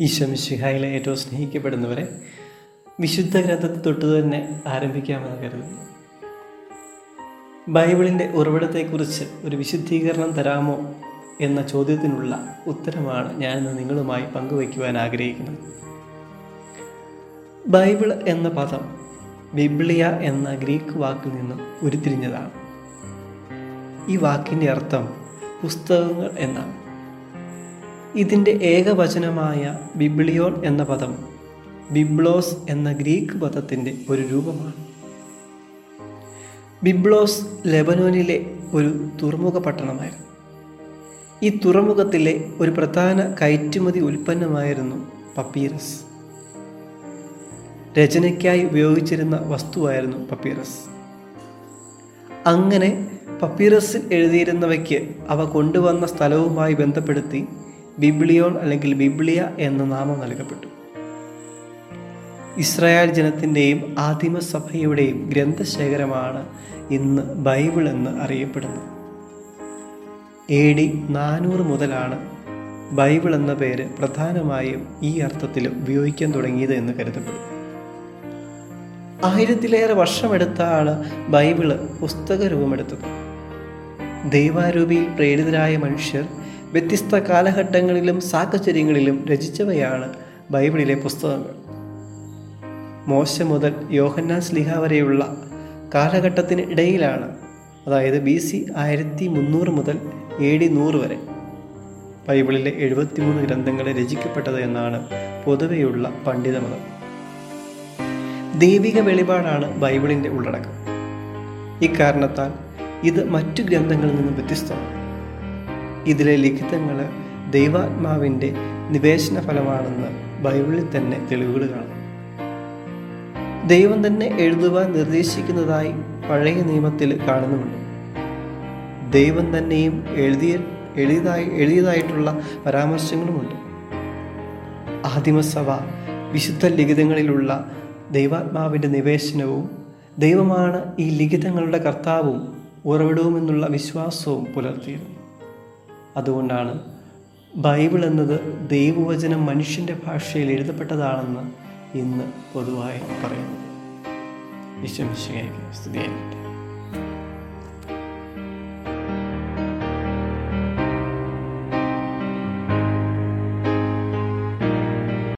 ഈശ്വമിശിഹായിലെ ഏറ്റവും സ്നേഹിക്കപ്പെടുന്നവരെ വിശുദ്ധ ഗ്രന്ഥത്തെ തൊട്ട് തന്നെ ആരംഭിക്കാമെന്ന് കരുതുന്നു. ബൈബിളിന്റെ ഉറവിടത്തെക്കുറിച്ച് ഒരു വിശുദ്ധീകരണം തരാമോ എന്ന ചോദ്യത്തിനുള്ള ഉത്തരമാണ് ഞാനിന്ന് നിങ്ങളുമായി പങ്കുവയ്ക്കുവാൻ ആഗ്രഹിക്കുന്നത്. ബൈബിൾ എന്ന പദം ബിബ്ലിയ എന്ന ഗ്രീക്ക് വാക്കിൽ നിന്നും ഉരുത്തിരിഞ്ഞതാണ്. ഈ വാക്കിന്റെ അർത്ഥം പുസ്തകങ്ങൾ എന്നാണ്. ഇതിന്റെ ഏകവചനമായ ബിബ്ലിയോൺ എന്ന പദം ബിബ്ലോസ് എന്ന ഗ്രീക്ക് പദത്തിന്റെ ഒരു രൂപമാണ്. ബിബ്ലോസ് ലെബനോനിലെ ഒരു തുറമുഖ പട്ടണമായിരുന്നു. ഈ തുറമുഖത്തിലെ ഒരു പ്രധാന കയറ്റുമതി ഉൽപ്പന്നമായിരുന്നു പപ്പീറസ്. രചനയ്ക്കായി ഉപയോഗിച്ചിരുന്ന വസ്തുവായിരുന്നു പപ്പീറസ്. അങ്ങനെ പപ്പീറസിൽ എഴുതിയിരുന്നവയ്ക്ക് അവ കൊണ്ടുവന്ന സ്ഥലവുമായി ബന്ധപ്പെടുത്തി ബിബ്ലിയോൺ അല്ലെങ്കിൽ ബിബ്ലിയ എന്ന നാമം നൽകപ്പെട്ടു. ഇസ്രായേൽ ജനത്തിന്റെയും ആദിമസഭയുടെയും ഗ്രന്ഥശേഖരമാണ് ഇന്ന് ബൈബിൾ എന്ന് അറിയപ്പെടുന്നത്. എ ഡി നാനൂറ് മുതലാണ് ബൈബിൾ എന്ന പേര് പ്രധാനമായും ഈ അർത്ഥത്തിൽ ഉപയോഗിക്കാൻ തുടങ്ങിയത് എന്ന് കരുതപ്പെടും. ആയിരത്തിലേറെ വർഷമെടുത്താണ് ബൈബിൾ പുസ്തക രൂപമെടുത്തത് ദൈവാരൂപിയിൽ പ്രേരിതരായ മനുഷ്യർ വ്യത്യസ്ത കാലഘട്ടങ്ങളിലും സാഹചര്യങ്ങളിലും രചിച്ചവയാണ് ബൈബിളിലെ പുസ്തകങ്ങൾ. മോശ മുതൽ യോഹന്നാൻ സ്ലിഹ വരെയുള്ള കാലഘട്ടത്തിന് ഇടയിലാണ് അതായത് ബി സി ആയിരത്തി മുന്നൂറ് മുതൽ എ ഡി നൂറ് വരെ. ബൈബിളിലെ എഴുപത്തിമൂന്ന് ഗ്രന്ഥങ്ങളെ രചിക്കപ്പെട്ടത് എന്നാണ് പൊതുവെയുള്ള പണ്ഡിതമതം ദൈവിക വെളിപാടാണ് ബൈബിളിന്റെ ഉള്ളടക്കം. ഇക്കാരണത്താൽ ഇത് മറ്റു ഗ്രന്ഥങ്ങളിൽ നിന്നും വ്യത്യസ്തമാണ്. ഇതിലെ ലിഖിതങ്ങൾ ദൈവാത്മാവിന്റെ നിവേശന ഫലമാണെന്ന് ബൈബിളിൽ തന്നെ തെളിവുകൾ കാണാം. ദൈവം തന്നെ എഴുതുവാൻ നിർദ്ദേശിക്കുന്നതായി പഴയ നിയമത്തിൽ കാണുന്നുമുണ്ട് ദൈവം തന്നെയും എഴുതിയ എഴുതിയതായി എഴുതിയതായിട്ടുള്ള പരാമർശങ്ങളുമുണ്ട്. ആദിമസഭ വിശുദ്ധ ലിഖിതങ്ങളിലുള്ള ദൈവാത്മാവിന്റെ നിവേശനവും ദൈവമാണ് ഈ ലിഖിതങ്ങളുടെ കർത്താവും ഉറവിടവുമെന്നുള്ള വിശ്വാസവും പുലർത്തിയിരുന്നു. അതുകൊണ്ടാണ് ബൈബിൾ എന്നത് ദൈവവചനം മനുഷ്യന്റെ ഭാഷയിൽ എഴുതപ്പെട്ടതാണെന്ന് ഇന്ന് പൊതുവായി പറയുന്നത്. വിശ്വമിശയായി സ്തുതിയായിട്ട്